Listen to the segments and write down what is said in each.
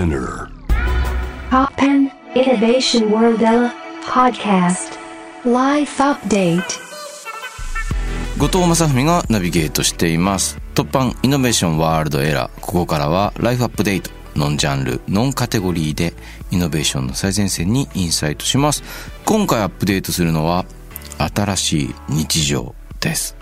Spinner Poppen Innovation World podcast. Life update. 後藤正文がナビゲートしています突版イノベーションワールドエラーここからはライフアップデートノンジャンルノンカテゴリーでイノベーションの最前線にインサイトします今回アップデートするのは新しい日常です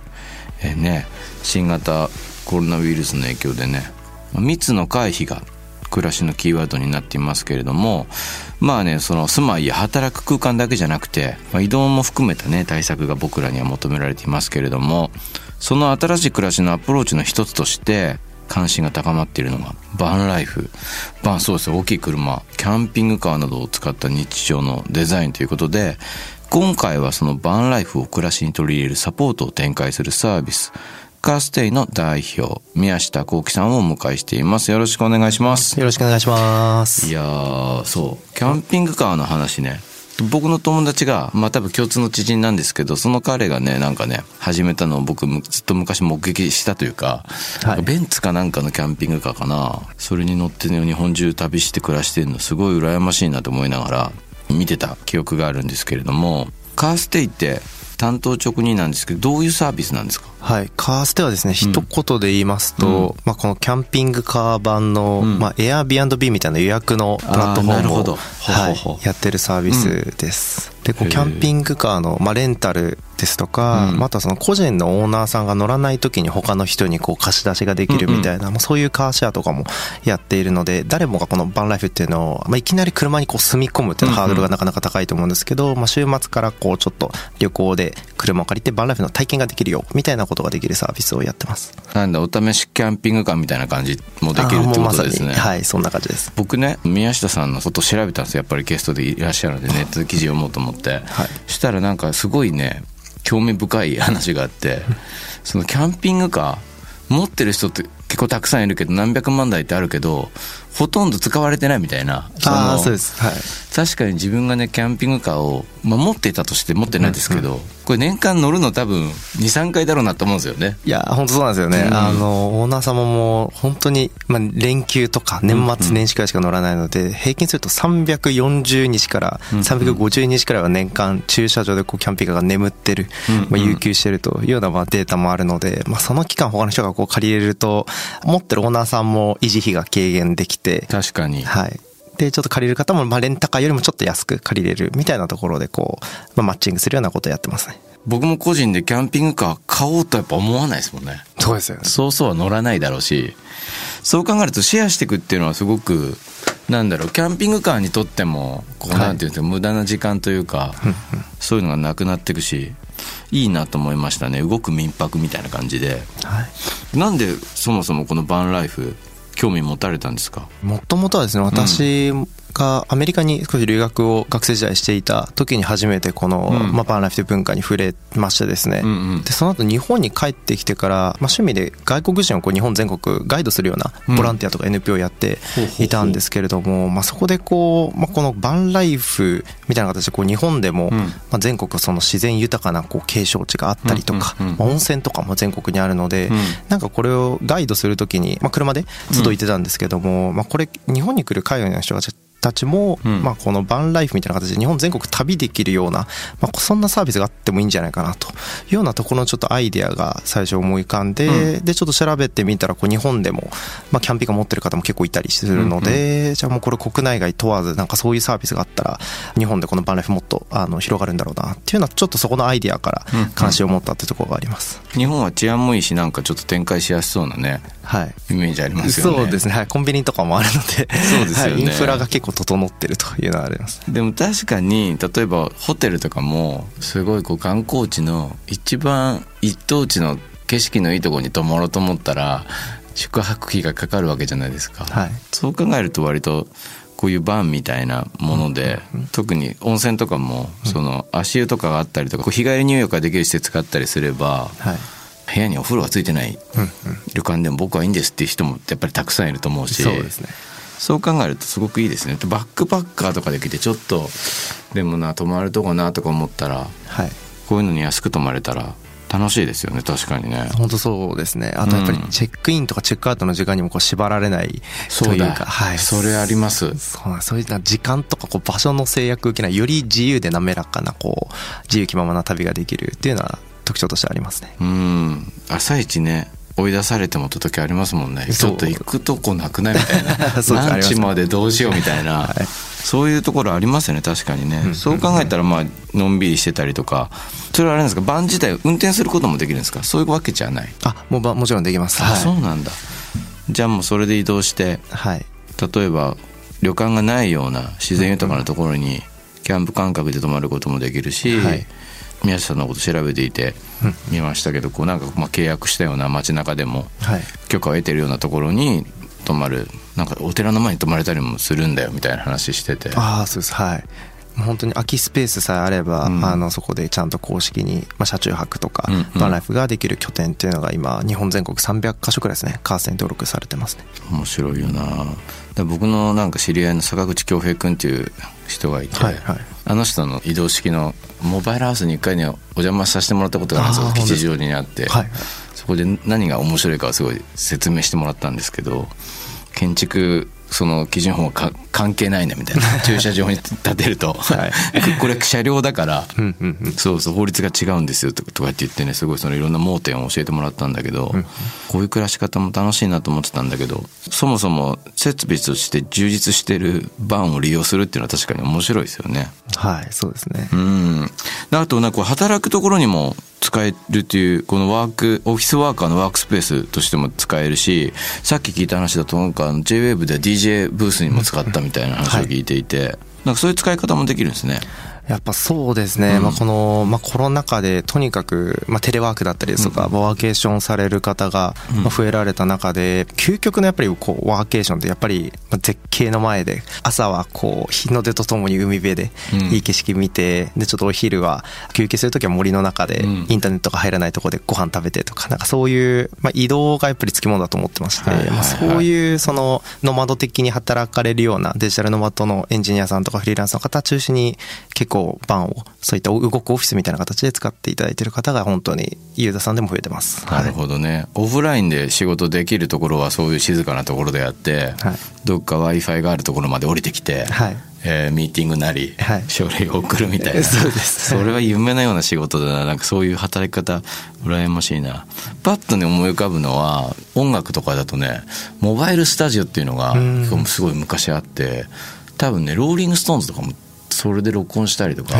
えーね新型コロナウイルスの影響でね密の回避が暮らしのキーワードになっていますけれどもまあねその住まいや働く空間だけじゃなくて、まあ、移動も含めたね対策が僕らには求められていますけれどもその新しい暮らしのアプローチの一つとして関心が高まっているのがバンライフ。バンそうです大きい車キャンピングカーなどを使った日常のデザインということで今回はそのバンライフを暮らしに取り入れるサポートを展開するサービス。カーステイの代表宮下幸喜さんをお迎えしています。よろしくお願いします。よろしくお願いします。いやーそう。キャンピングカーの話ね。僕の友達がまあ多分共通の知人なんですけどその彼がねなんかね始めたのを僕むずっと昔目撃したというか、はい。ベンツかなんかのキャンピングカーかな。それに乗ってね日本中旅して暮らしてるのすごい羨ましいなと思いながら見てた記憶があるんですけれどもカーステイって担当直入なんですけどどういうサービスなんですか？はい。カーステはですね、一言で言いますと、まあ、このキャンピングカー版の、ん。まあ、Airbnb みたいな予約のプラットフォームを、はいやってるサービスです。で、こう、キャンピングカーの、まあ、レンタルですとか、うん。またその個人のオーナーさんが乗らない時に他の人にこう貸し出しができるみたいな、もうそういうカーシェアとかもやっているので、誰もがこのバンライフっていうのを、まあ、いきなり車にこう住み込むっていうハードルがなかなか高いと思うんですけど、まあ、週末からこうちょっと旅行で車を借りてバンライフの体験ができるよ、みたいなことができるサービスをやってます。なんだお試しキャンピングカーみたいな感じもできるってことですね。はい、そんな感じです。僕ね宮下さんのことを調べたんですよ。やっぱりゲストでいらっしゃるのでネットで記事読もうと思って、はい。したらなんかすごいね興味深い話があってそのキャンピングカー持ってる人って結構たくさんいるけど何百万台ってあるけどほとんど使われてないみたいなそああ、のそうです。はい。確かに自分がねキャンピングカーを、まあ、持っていたとして持ってないですけど、これ年間乗るの多分23回だろうなと思うんですよね。いや、本当そうなんですよね。うん。あの、オーナー様も本当に、まあ、連休とか年末年始くらいしか乗らないので、平均すると340日から350日くらいは年間駐車場でこうキャンピングカーが眠ってる、まあ、有給してるというようなまあデータもあるので、まあ、その期間他の人がこう借りれると、持ってるオーナーさんも維持費が軽減できて、確かに。はい。で、ちょっと借りる方も、まあ、レンタカーよりもちょっと安く借りれるみたいなところで、こう、まあ、マッチングするようなことをやってますね。僕も個人でキャンピングカー買おうとやっぱ思わないですもんねそうですよね。そうそうは乗らないだろうしそう考えるとシェアしていくっていうのはすごくなんだろうキャンピングカーにとってもこうはいなんていうんですか、無駄な時間というかそういうのがなくなっていくしいいなと思いましたね動く民泊みたいな感じではい。なんでそもそもこのバンライフ興味持たれたんですか？もともとはですね、私がアメリカに少し留学を学生時代していた時に初めてこの、うん。まあ、バーンライフという文化に触れましてですね、うんうん。でその後日本に帰ってきてから、まあ、趣味で外国人をこう日本全国ガイドするようなボランティアとか NPO をやっていたんですけれども、まあ、そこでこう、まあ、このバンライフみたいな形でこう日本でも、うん。まあ、全国その自然豊かなこう景勝地があったりとか、まあ温泉とかも全国にあるので、うん。なんかこれをガイドするときに、まあ、車でずっと行ってたんですけども、まあ、これ日本に来る海外の人たちも、うん。まあ、このバンライフみたいな形で日本全国旅できるような、まあ、そんなサービスがあってもいいんじゃないかなというようなところのちょっとアイデアが最初思い浮かんで、うでちょっと調べてみたらこう日本でも、まあ、キャンピング持ってる方も結構いたりするので、じゃあもうこれ国内外問わずなんかそういうサービスがあったら日本でこのバンライフもっとあの広がるんだろうなっていうのはちょっとそこのアイデアから関心を持ったっていうところがあります。日本は治安もいいしなんかちょっと展開しやすそうなね。はいイメージありますよね。そうですね、はい、コンビニとかもあるので。そうですよね。はい。インフラが結構整ってるというのはあります。でも確かに例えばホテルとかもすごいこう観光地の一番一等地の景色のいいところに泊まろうと思ったら宿泊費がかかるわけじゃないですか、はい。そう考えると割とこういうバンみたいなもので、特に温泉とかもその足湯とかがあったりとかこう日帰り入浴ができる施設があったりすればはい部屋にお風呂がついてない旅館でも僕はいいんですっていう人もやっぱりたくさんいると思うしそうですね。そう考えるとすごくいいですね。バックパッカーとかで来てちょっとでもな泊まるとこなとか思ったらはい。こういうのに安く泊まれたら楽しいですよね。確かにね。本当そうですね。あとやっぱりうん。チェックインとかチェックアウトの時間にもこう縛られないというか、はい。それあります。そうそういうな時間とかこう場所の制約を受けない、より自由で滑らかな、こう、自由気ままな旅ができるっていうのは特徴としてありますね。うん。朝一ね追い出されてもった時ありますもんね。ちょっと行くとこなくないみたいな。ランチまでどうしようみたいな、はい。そういうところありますよね確かにね、うん。そう考えたらまあのんびりしてたりとか。それはあれですか？バン自体運転することもできるんですか？そういうわけじゃない、あ、もうばもちろんできます。あはい。そうなんだ。じゃあもうそれで移動してはい。例えば旅館がないような自然豊かなところにキャンプ感覚で泊まることもできるし、はい宮下さんのこと調べていてうん。見ましたけどこうなんかまあ契約したような街中でもはい。許可を得てるようなところに泊まるなんかお寺の前に泊まれたりもするんだよみたいな話してて。ああ、そうです。はい。本当に空きスペースさえあれば、うん。あのそこでちゃんと公式に、まあ、車中泊とか、バンライフができる拠点っていうのが今日本全国300カ所くらいですねカーステに登録されてますね。面白いよな。僕のなんか知り合いの坂口恭平君っていう人がいて、はいはいあの人の移動式のモバイルハウスに一回ねお邪魔させてもらったことがあるんですよ。吉祥寺にあって、はいそこで何が面白いかをすごい説明してもらったんですけど建築その基準法はか関係ないねみたいな。駐車場に建てると、はい。これ車両だからそうそう法律が違うんですよとかって言ってねすごいそのいろんな盲点を教えてもらったんだけど、こういう暮らし方も楽しいなと思ってたんだけどそもそも設備として充実してるバンを利用するっていうのは確かに面白いですよね。はいそうですね。うん。であとなんか働くところにも使えるっていうこのワークオフィスワーカーのワークスペースとしても使えるしさっき聞いた話だとなんか JWAVE で DJ ブースにも使ったみたいな話を聞いていて、なんかそういう使い方もできるんですね。やっぱそうですね、うん。まあ、この、まあ、コロナ禍でとにかく、まあ、テレワークだったりですとか、ワーケーションされる方が増えられた中で、究極のやっぱりこうワーケーションってやっぱりまあ絶景の前で朝はこう日の出とともに海辺でうん。いい景色見て、でちょっとお昼は休憩するときは森の中でうん。インターネットが入らないところでご飯食べてとかなんかそういう、まあ、移動がやっぱりつきものだと思ってまして、はいはいはい。まあ、そういうそのノマド的に働かれるようなデジタルノマドのエンジニアさんとかフリーランスの方中心に結構バンをそういった動くオフィスみたいな形で使っていただいている方が本当にユーザーさんでも増えてます。なるほどね、オフラインで仕事できるところはそういう静かなところでやって、はい。どっか w i f i があるところまで降りてきて、はい。えーミーティングなり、はい。書類を送るみたいな。そうです。それは夢のような仕事だな。なんかそういう働き方羨ましいな。パッとね思い浮かぶのは音楽とかだとねモバイルスタジオっていうのがすごい昔あって多分ねローリング・ストーンズとかもそれで録音したりとか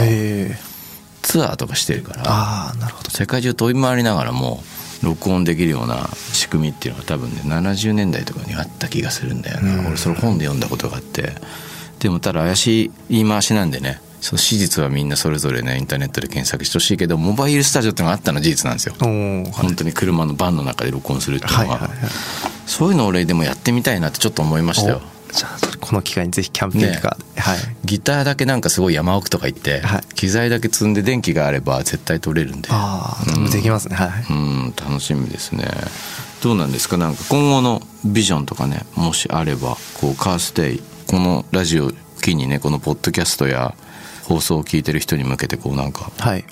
ツアーとかしてるからああなるほど。世界中飛び回りながらも録音できるような仕組みっていうのが多分ね70年代とかにあった気がするんだよな、うん。俺それ本で読んだことがあって。でもただ怪しい言い回しなんでねその史実はみんなそれぞれねインターネットで検索してほしいけどモバイルスタジオってのがあったのは事実なんですよ。はい本当に車のバンの中で録音するっていうのは,、そういうの俺でもやってみたいなってちょっと思いましたよ。おじゃあこの機会にぜひキャンピングカーで、はい。ギターだけなんかすごい山奥とか行って、はい。機材だけ積んで電気があれば絶対取れるんで。ああ、うん。できますね。はい。うん楽しみですね。どうなんですか？なんか今後のビジョンとかねもしあればこうカーステイこのラジオを機にねこのポッドキャストや放送を聞いてる人に向けてこうなんかはい。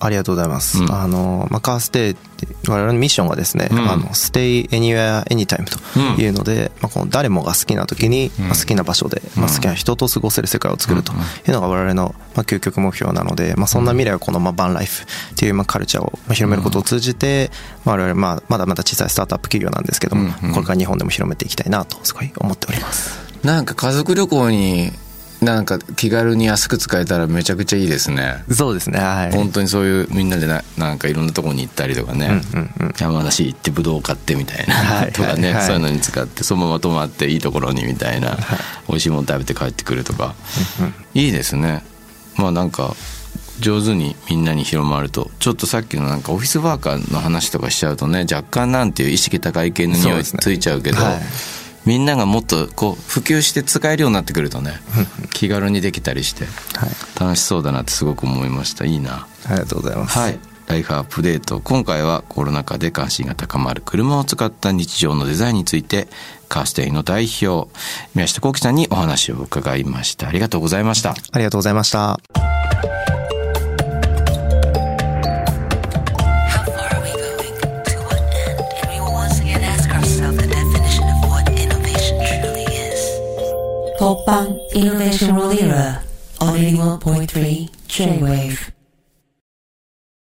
ありがとうございます。うん。あの、まあ、カーステイって、我々のミッションがですね、うん。あの、stay anywhere, anytime というので、まあ、この誰もが好きな時に、まあ、好きな場所で、まあ、好きな人と過ごせる世界を作るというのが我々の、まあ、究極目標なので、まあ、そんな未来をこの、まあ、バンライフっていう、まあ、カルチャーをまあ広めることを通じて、まあ、我々、まあ、まだまだ小さいスタートアップ企業なんですけども、うん。うん。これから日本でも広めていきたいなと、すごい思っております。なんか家族旅行になんか気軽に安く使えたらめちゃくちゃいいですね。そうですね、はい。本当にそういうみんなでななんかいろんなところに行ったりとかね、うんうんうん。山梨行ってブドウ買ってみたいな、はい。とかね、はい。はいそういうのに使ってそのまま泊まっていいところにみたいな、美味しいもの食べて帰ってくるとか、いいですね。まあなんか上手にみんなに広まるとちょっとさっきのなんかオフィスワーカーの話とかしちゃうとね若干なんていう意識高い系の匂いついちゃうけどはいみんながもっとこう普及して使えるようになってくるとね気軽にできたりしてはい。楽しそうだなってすごく思いましたいいな。ありがとうございます。はい。ライフアップデート。今回はコロナ禍で関心が高まる車を使った日常のデザインについて、カーステイの代表、宮下幸喜さんにお話を伺いました。ありがとうございました。ありがとうございました。Toppan Innovation World Era on 81.3 J-Wave